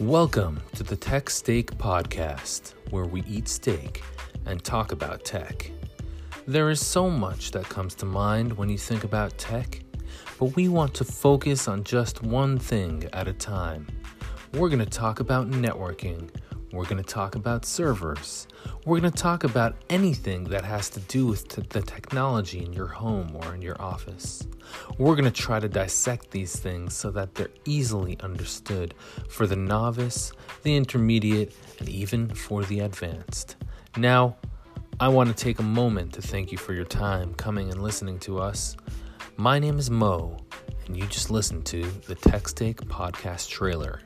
Welcome to the Tech Steak Podcast, where we eat steak and talk about tech. There is so much that comes to mind when you think about tech, but we want to focus on just one thing at a time. We're going to talk about networking. We're going to talk about servers. We're going to talk about anything that has to do with t- the technology in your home or in your office. We're going to try to dissect these things so that they're easily understood for the novice, the intermediate, and even for the advanced. Now, I want to take a moment to thank you for your time coming and listening to us. My name is Mo, and you just listened to the Tech TechStake podcast trailer.